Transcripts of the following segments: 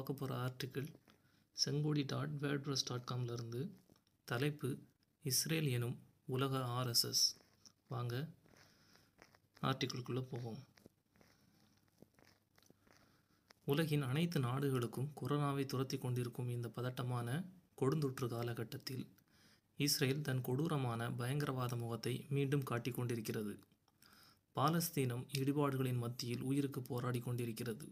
பார்க்க போகிற article Sengodi dot wordpress dot காம்லேருந்து தலைப்பு இஸ்ரேல் எனும் உலக ஆர்எஸ்எஸ். வாங்க ஆர்டிக்கிள்குள்ளே போவோம். உலகின் அனைத்து நாடுகளுக்கும் கொரோனாவை துரத்தி கொண்டிருக்கும் இந்த பதட்டமான கொடுந்தொற்று காலகட்டத்தில் இஸ்ரேல் தன் கொடூரமான பயங்கரவாத முகத்தை மீண்டும் காட்டிக் கொண்டிருக்கிறது. பாலஸ்தீனம் இடிபாடுகளின் மத்தியில் உயிருக்கு போராடி கொண்டிருக்கிறது.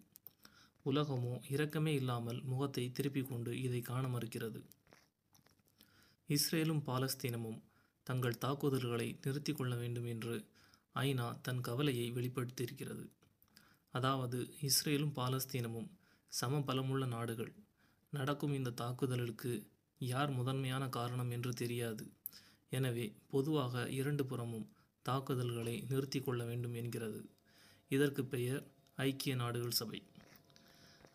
உலகமோ இரக்கமே இல்லாமல் முகத்தை திருப்பிக் கொண்டு இதை காண மறுக்கிறது. இஸ்ரேலும் பாலஸ்தீனமும் தங்கள் தாக்குதல்களை நிறுத்தி கொள்ள வேண்டும் என்று ஐநா தன் கவலையை வெளிப்படுத்தியிருக்கிறது. அதாவது இஸ்ரேலும் பாலஸ்தீனமும் சம பலமுள்ள நாடுகள். நடக்கும் இந்த தாக்குதலுக்கு யார் முதன்மையான காரணம் என்று தெரியாது. எனவே பொதுவாக இரண்டு புறமும் தாக்குதல்களை நிறுத்தி கொள்ள வேண்டும் என்கிறது. இதற்கு பெயர் ஐக்கிய நாடுகள் சபை.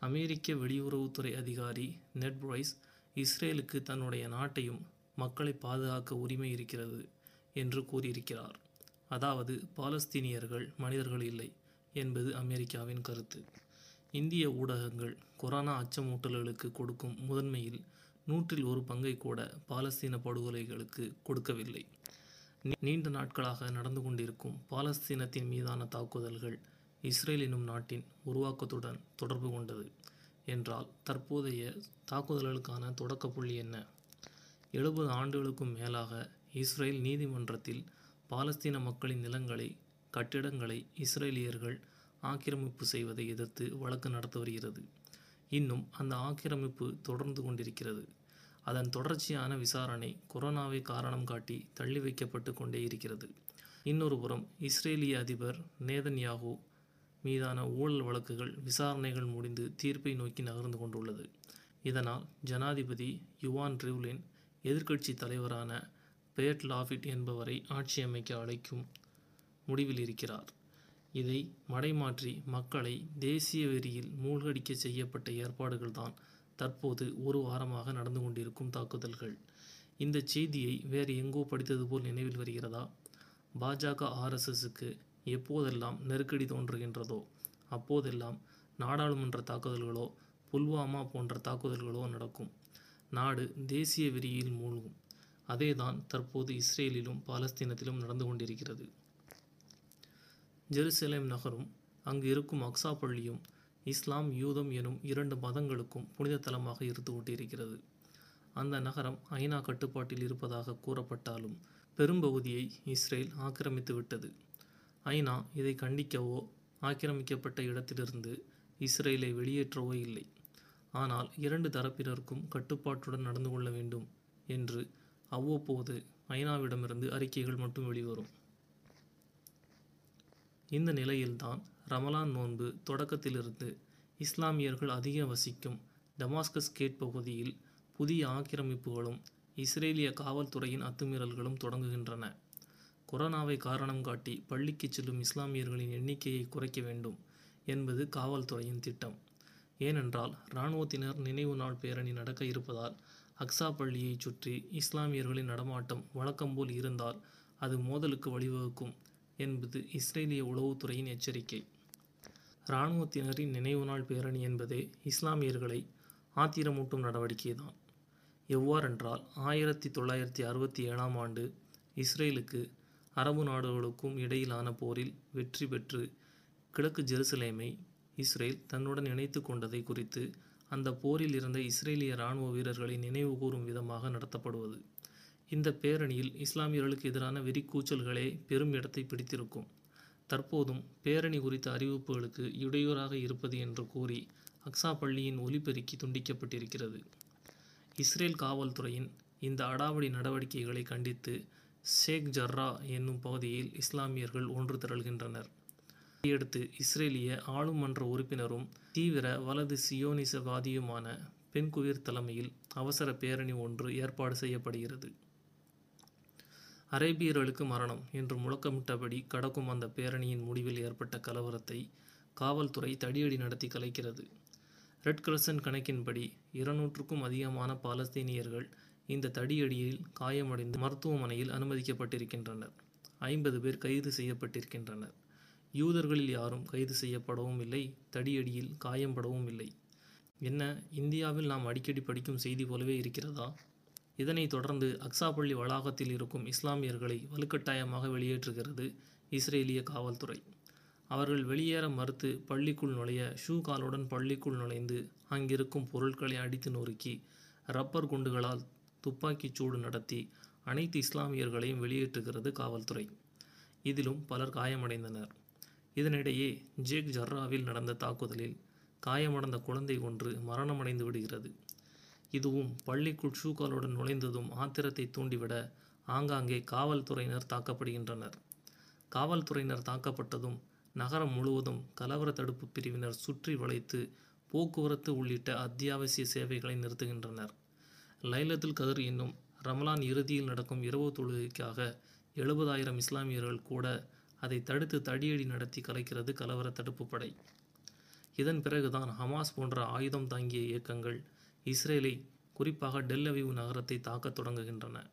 அமெரிக்க வெளியுறவுத்துறை அதிகாரி நெட் பிரைஸ் இஸ்ரேலுக்கு தன்னுடைய நாட்டையும் மக்களை பாதுகாக்க உரிமை இருக்கிறது என்று கூறியிருக்கிறார். அதாவது பாலஸ்தீனியர்கள் மனிதர்கள் இல்லை என்பது அமெரிக்காவின் கருத்து. இந்திய ஊடகங்கள் கொரோனா அச்சமூட்டல்களுக்கு கொடுக்கும் முதன்மையில் நூற்றில் ஒரு பங்கை கூட பாலஸ்தீன படுகொலைகளுக்கு கொடுக்கவில்லை. நீண்ட நாட்களாக நடந்து கொண்டிருக்கும் பாலஸ்தீனத்தின் மீதான தாக்குதல்கள் இஸ்ரேல் என்னும் நாட்டின் உருவாக்கத்துடன் தொடர்பு கொண்டது. என்றால் தற்போதைய தாக்குதல்களுக்கான தொடக்க புள்ளி என்ன? எழுபது ஆண்டுகளுக்கும் மேலாக இஸ்ரேல் நீதிமன்றத்தில் பாலஸ்தீன மக்களின் நிலங்களை கட்டிடங்களை இஸ்ரேலியர்கள் ஆக்கிரமிப்பு செய்வதை எதிர்த்து வழக்கு நடத்தி வருகிறது. இன்னும் அந்த ஆக்கிரமிப்பு தொடர்ந்து கொண்டிருக்கிறது. அதன் தொடர்ச்சியான விசாரணை கொரோனாவை காரணம் காட்டி தள்ளி வைக்கப்பட்டு கொண்டே இருக்கிறது. இன்னொரு புறம் இஸ்ரேலிய அதிபர் நேதன்யாகு மீதான ஊழல் வழக்குகள் விசாரணைகள் முடிந்து தீர்ப்பை நோக்கி நகர்ந்து கொண்டுள்ளது. இதனால் ஜனாதிபதி யுவான் ரிவ்லின் எதிர்க்கட்சி தலைவரான பேட் லாஃபிட் என்பவரை ஆட்சி அமைக்க அழைக்கும் முடிவில் இருக்கிறார். இதை மடைமாற்றி மக்களை தேசிய வெறியில் மூழ்கடிக்க செய்யப்பட்ட ஏற்பாடுகள்தான் தற்போது ஒரு வாரமாக நடந்து கொண்டிருக்கும் தாக்குதல்கள். இந்த செய்தியை வேறு எங்கோ படித்தது போல் நினைவில் வருகிறதா? பாஜக ஆர்எஸ்எஸுக்கு எப்போதெல்லாம் நெருக்கடி தோன்றுகின்றதோ அப்போதெல்லாம் நாடாளுமன்ற தாக்குதல்களோ புல்வாமா போன்ற தாக்குதல்களோ நடக்கும். நாடு தேசிய வெறியில் மூழ்கும். அதேதான் தற்போது இஸ்ரேலிலும் பாலஸ்தீனத்திலும் நடந்து கொண்டிருக்கிறது. ஜெருசலேம் நகரும் அங்கு இருக்கும் அக்ஸா பள்ளியும் இஸ்லாம் யூதம் எனும் இரண்டு மதங்களுக்கும் புனித தலமாக இருந்து கொண்டிருக்கிறது. அந்த நகரம் ஐநா கட்டுப்பாட்டில் இருப்பதாக கூறப்பட்டாலும் பெரும்பகுதியை இஸ்ரேல் ஆக்கிரமித்து விட்டது ஐநா இதை கண்டிக்கவோ ஆக்கிரமிக்கப்பட்ட இடத்திலிருந்து இஸ்ரேலை வெளியேற்றவோ இல்லை. ஆனால் இரண்டு தரப்பினருக்கும் கட்டுப்பாட்டுடன் நடந்து கொள்ள வேண்டும் என்று அவ்வப்போது ஐநாவிடமிருந்து அறிக்கைகள் மட்டும் வெளிவரும். இந்த நிலையில்தான் ரமலான் நோன்பு தொடக்கத்திலிருந்து இஸ்லாமியர்கள் அதிக வசிக்கும் டமாஸ்கஸ் கேட் பகுதியில் புதிய ஆக்கிரமிப்புகளும் இஸ்ரேலிய காவல்துறையின் அத்துமீறல்களும் தொடங்குகின்றன. கொரோனாவை காரணம் காட்டி பள்ளிக்கு செல்லும் இஸ்லாமியர்களின் எண்ணிக்கையை குறைக்க வேண்டும் என்பது காவல்துறையின் திட்டம். ஏனென்றால் இராணுவத்தினர் நினைவு நாள் பேரணி நடக்க இருப்பதால் அக்ஸா பள்ளியை சுற்றி இஸ்லாமியர்களின் நடமாட்டம் வழக்கம்போல் இருந்தால் அது மோதலுக்கு வழிவகுக்கும் என்பது இஸ்ரேலிய உளவுத்துறையின் எச்சரிக்கை. இராணுவத்தினரின் நினைவு நாள் பேரணி என்பதே இஸ்லாமியர்களை ஆத்திரமூட்டும் நடவடிக்கைதான். எவ்வாறென்றால் ஆயிரத்தி தொள்ளாயிரத்தி அறுபத்தி ஏழாம் ஆண்டு இஸ்ரேலுக்கு அரபு நாடுகளுக்கும் இடையிலான போரில் வெற்றி பெற்று கிழக்கு ஜெருசலேமை இஸ்ரேல் தன்னுடன் இணைத்து கொண்டதை குறித்து அந்த போரில் இருந்த இஸ்ரேலிய இராணுவ வீரர்களை நினைவு கூறும் விதமாக நடத்தப்படுவது. இந்த பேரணியில் இஸ்லாமியர்களுக்கு எதிரான வெறிக்கூச்சல்களே பெரும் இடத்தை பிடித்திருக்கும். தற்போதும் பேரணி குறித்த அறிவிப்புகளுக்கு இடையூறாக இருப்பது என்று கூறி அக்ஸா பள்ளியின் ஒலிபெருக்கி துண்டிக்கப்பட்டிருக்கிறது. இஸ்ரேல் காவல்துறையின் இந்த அடாவடி நடவடிக்கைகளை கண்டித்து ஷேக் ஜர்ரா என்னும் பகுதியில் இஸ்லாமியர்கள் ஒன்று திரள்கின்றனர். இதையடுத்து இஸ்ரேலிய ஆளுமன்ற உறுப்பினரும் தீவிர வலது சியோனிசவாதியுமான பெண்குயிர் தலைமையில் அவசர பேரணி ஒன்று ஏற்பாடு செய்யப்படுகிறது. அரேபியர்களுக்கு மரணம் என்று முழக்கமிட்டபடி கடக்கும் அந்த பேரணியின் முடிவில் ஏற்பட்ட கலவரத்தை காவல்துறை தடியடி நடத்தி கலைக்கிறது. ரெட் கிரசன் கணக்கின்படி இருநூற்றுக்கும் அதிகமான பாலஸ்தீனியர்கள் இந்த தடியடியில் காயமடைந்து மருத்துவமனையில் அனுமதிக்கப்பட்டிருக்கின்றனர். ஐம்பது பேர் கைது செய்யப்பட்டிருக்கின்றனர். யூதர்களில் யாரும் கைது செய்யப்படவும் இல்லை தடியடியில் காயம்படவும் இல்லை. என்ன இந்தியாவில் நாம் அடிக்கடி படிக்கும் செய்தி போலவே இருக்கிறதா? இதனைத் தொடர்ந்து அக்ஸா பள்ளி வளாகத்தில் இருக்கும் இஸ்லாமியர்களை வலுக்கட்டாயமாக வெளியேற்றுகிறது இஸ்ரேலிய காவல்துறை. அவர்கள் வெளியேற மறுத்து பள்ளிக்குள் நுழைய ஷூ காலுடன் பள்ளிக்குள் நுழைந்து அங்கிருக்கும் பொருட்களை அடித்து நொறுக்கி ரப்பர் குண்டுகளால் துப்பாக்கிச் சூடு நடத்தி அனைத்து இஸ்லாமியர்களையும் வெளியேற்றுகிறது காவல்துறை. இதிலும் பலர் காயமடைந்தனர். இதனிடையே ஜேக் ஜர்ராவில் நடந்த தாக்குதலில் காயமடைந்த குழந்தை ஒன்று மரணமடைந்து விடுகிறது. இதுவும் பள்ளிக்குள் ஷூக்காலுடன் நுழைந்ததும் ஆத்திரத்தை தூண்டிவிட ஆங்காங்கே காவல்துறையினர் தாக்கப்படுகின்றனர். காவல்துறையினர் தாக்கப்பட்டதும் நகரம் முழுவதும் கலவர தடுப்பு பிரிவினர் சுற்றி வளைத்து போக்குவரத்து உள்ளிட்ட அத்தியாவசிய சேவைகளை நிறுத்துகின்றனர். லைலத்துல் கதிர் என்னும் ரமலான் இறுதியில் நடக்கும் இரவு தொழுகைக்காக எழுபதாயிரம் இஸ்லாமியர்கள் கூட அதை தடுத்து தடியடி நடத்தி கலைக்கிறது கலவர தடுப்பு படை. இதன் பிறகுதான் ஹமாஸ் போன்ற ஆயுதம் தாங்கிய இயக்கங்கள் இஸ்ரேலை குறிப்பாக டெல் நகரத்தை தாக்கத் தொடங்குகின்றன.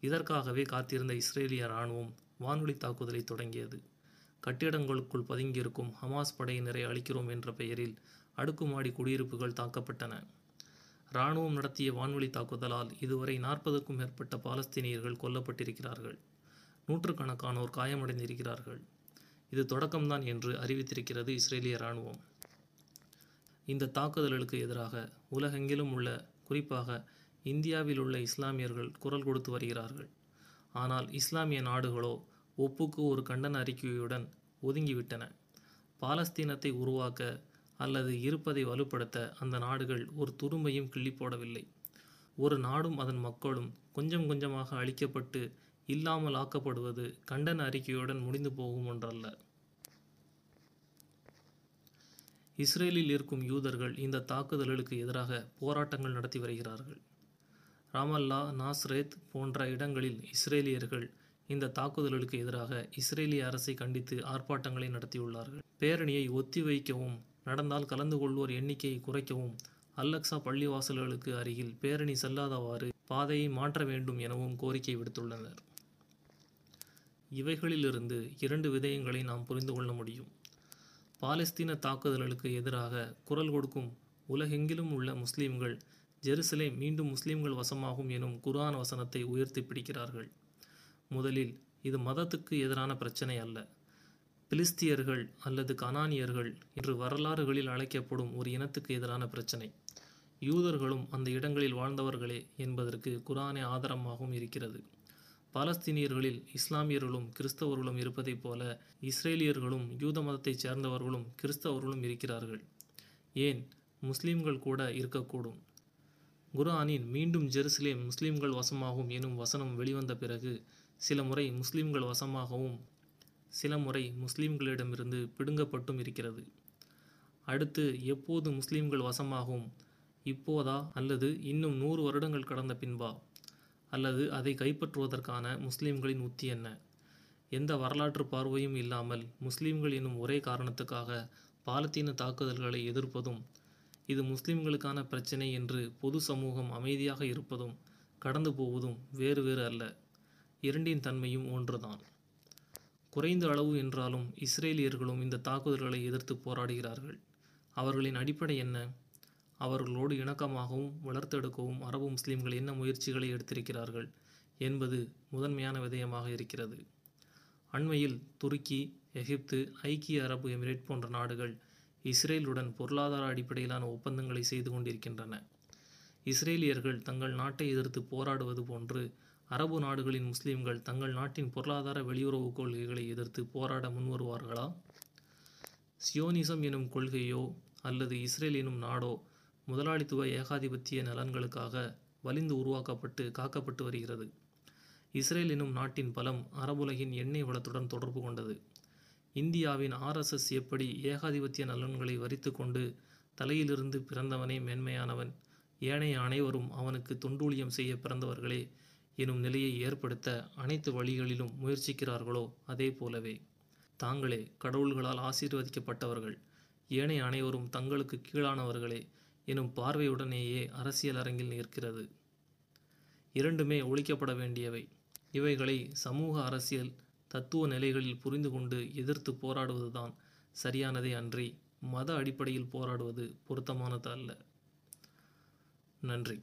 இதற்காகவே காத்திருந்த இஸ்ரேலிய இராணுவம் வானொலி தாக்குதலை தொடங்கியது. கட்டிடங்களுக்குள் பதுங்கியிருக்கும் ஹமாஸ் படையினரை அழிக்கிறோம் என்ற பெயரில் அடுக்குமாடி குடியிருப்புகள் தாக்கப்பட்டன. இராணுவம் நடத்திய வான்வழி தாக்குதலால் இதுவரை நாற்பதுக்கும் மேற்பட்ட பாலஸ்தீனியர்கள் கொல்லப்பட்டிருக்கிறார்கள். நூற்றுக்கணக்கானோர் காயமடைந்திருக்கிறார்கள். இது தொடக்கம்தான் என்று அறிவித்திருக்கிறது இஸ்ரேலிய இராணுவம். இந்த தாக்குதல்களுக்கு எதிராக உலகெங்கிலும் உள்ள குறிப்பாக இந்தியாவில் உள்ள இஸ்லாமியர்கள் குரல் கொடுத்து வருகிறார்கள். ஆனால் இஸ்லாமிய நாடுகளோ ஒப்புக்கு ஒரு கண்டன அறிக்கையுடன் ஒதுங்கிவிட்டன. பாலஸ்தீனத்தை உருவாக்க அல்லது இருப்பதை வலுப்படுத்த அந்த நாடுகள் ஒரு துரும்பையும் கிள்ளி போடவில்லை. ஒரு நாடும் அதன் மக்களும் கொஞ்சம் கொஞ்சமாக அழிக்கப்பட்டு இல்லாமல் ஆக்கப்படுவது கண்டன அறிக்கையுடன் முடிந்து போகும் ஒன்றல்ல. இஸ்ரேலில் இருக்கும் யூதர்கள் இந்த தாக்குதல்களுக்கு எதிராக போராட்டங்கள் நடத்தி வருகிறார்கள். ராமல்லா நாஸ்ரேத் போன்ற இடங்களில் இஸ்ரேலியர்கள் இந்த தாக்குதல்களுக்கு எதிராக இஸ்ரேலிய அரசை கண்டித்து ஆர்ப்பாட்டங்களை நடத்தியுள்ளார்கள். பேரணியை ஒத்திவைக்கவும் நடந்தால் கலந்து கொள்வோர் எண்ணிக்கையை குறைக்கவும். அல்லக்சா பள்ளிவாசல்களுக்கு அருகில் பேரணி செல்லாதவாறு பாதையை மாற்ற வேண்டும் எனவும் கோரிக்கை விடுத்துள்ளனர். இவைகளிலிருந்து இரண்டு விதயங்களை நாம் புரிந்து கொள்ள முடியும். பாலஸ்தீன தாக்குதல்களுக்கு எதிராக குரல் கொடுக்கும் உலகெங்கிலும் உள்ள முஸ்லீம்கள் ஜெருசலேம் மீண்டும் முஸ்லீம்கள் வசமாகும் எனும் குர்ஆன் வசனத்தை உயர்த்தி பிடிக்கிறார்கள். முதலில் இது மதத்துக்கு எதிரான பிரச்சனை அல்ல. பிலிஸ்தியர்கள் அல்லது கனானியர்கள் என்று வரலாறுகளில் அழைக்கப்படும் ஒரு இனத்துக்கு எதிரான பிரச்சனை. யூதர்களும் அந்த இடங்களில் வாழ்ந்தவர்களே என்பதற்கு குரானே ஆதாரமாகவும் இருக்கிறது. பாலஸ்தீனியர்களில் இஸ்லாமியர்களும் கிறிஸ்தவர்களும் இருப்பதைப் போல இஸ்ரேலியர்களும் யூத மதத்தைச் சேர்ந்தவர்களும் கிறிஸ்தவர்களும் இருக்கிறார்கள். ஏன்? முஸ்லீம்கள் கூட இருக்கக்கூடும். குர்ஆனின் மீண்டும் ஜெருசலேம் முஸ்லீம்கள் வசமாகும் எனும் வசனம் வெளிவந்த பிறகு சில முறை முஸ்லீம்கள் வசமாகவும் சில முறை முஸ்லீம்களிடமிருந்து பிடுங்கப்பட்டும் இருக்கிறது. அடுத்து எப்போது முஸ்லீம்கள் வசமாகும்? இப்போதா அல்லது இன்னும் நூறு வருடங்கள் கடந்த பின்பா? அல்லது அதை கைப்பற்றுவதற்கான முஸ்லீம்களின் உத்தி என்ன? எந்த வரலாற்று பார்வையும் இல்லாமல் முஸ்லீம்கள் என்னும் ஒரே காரணத்துக்காக பாலத்தீன தாக்குதல்களை எதிர்ப்பதும் இது முஸ்லிம்களுக்கான பிரச்சினை என்று பொது சமூகம் அமைதியாக இருப்பதும் கடந்து போவதும் வேறு வேறு அல்ல. இரண்டின் தன்மையும் ஒன்றுதான். குறைந்த அளவு என்றாலும் இஸ்ரேலியர்களும் இந்த தாக்குதல்களை எதிர்த்து போராடுகிறார்கள். அவர்களின் அடிப்படை என்ன? அவர்களோடு இணக்கமாகவும் வளர்த்தெடுக்கவும் அரபு முஸ்லீம்கள் என்ன முயற்சிகளை எடுத்திருக்கிறார்கள் என்பது முதன்மையான விதயமாக இருக்கிறது. அண்மையில் துருக்கி எகிப்து ஐக்கிய அரபு எமிரேட் போன்ற நாடுகள் இஸ்ரேலுடன் பொருளாதார அடிப்படையிலான ஒப்பந்தங்களை செய்து கொண்டிருக்கின்றன. இஸ்ரேலியர்கள் தங்கள் நாட்டை எதிர்த்து போராடுவது போன்று அரபு நாடுகளின் முஸ்லிம்கள் தங்கள் நாட்டின் பொருளாதார வெளியுறவு கொள்கைகளை எதிர்த்து போராட முன்வருவார்களா? சியோனிசம் எனும் கொள்கையோ அல்லது இஸ்ரேல் எனும் நாடோ முதலாளித்துவ ஏகாதிபத்திய நலன்களுக்காக வலிந்து உருவாக்கப்பட்டு காக்கப்பட்டு வருகிறது. இஸ்ரேல் எனும் நாட்டின் பலம் அரபுலகின் எண்ணெய் வளத்துடன் தொடர்பு கொண்டது. இந்தியாவின் ஆர்எஸ்எஸ் எப்படி ஏகாதிபத்திய நலன்களை வரித்து கொண்டு தலையிலிருந்து பிறந்தவனே மேன்மையானவன்? ஏனைய அனைவரும் அவனுக்கு தொண்டூழியம் செய்ய பிறந்தவர்களே எனும் நிலையை ஏற்படுத்த அனைத்து வழிகளிலும் முயற்சிக்கிறார்களோ அதே போலவே. தாங்களே கடவுள்களால் ஆசீர்வதிக்கப்பட்டவர்கள். ஏனைய அனைவரும் தங்களுக்கு கீழானவர்களே எனும் பார்வையுடனேயே அரசியல் அரங்கில் நிற்கிறது. இரண்டுமே ஒழிக்கப்பட வேண்டியவை. இவைகளை சமூக அரசியல் தத்துவ நிலைகளில் புரிந்து கொண்டு எதிர்த்து போராடுவதுதான் சரியானதே அன்றி மத அடிப்படையில் போராடுவது பொருத்தமானது அல்ல நன்றி.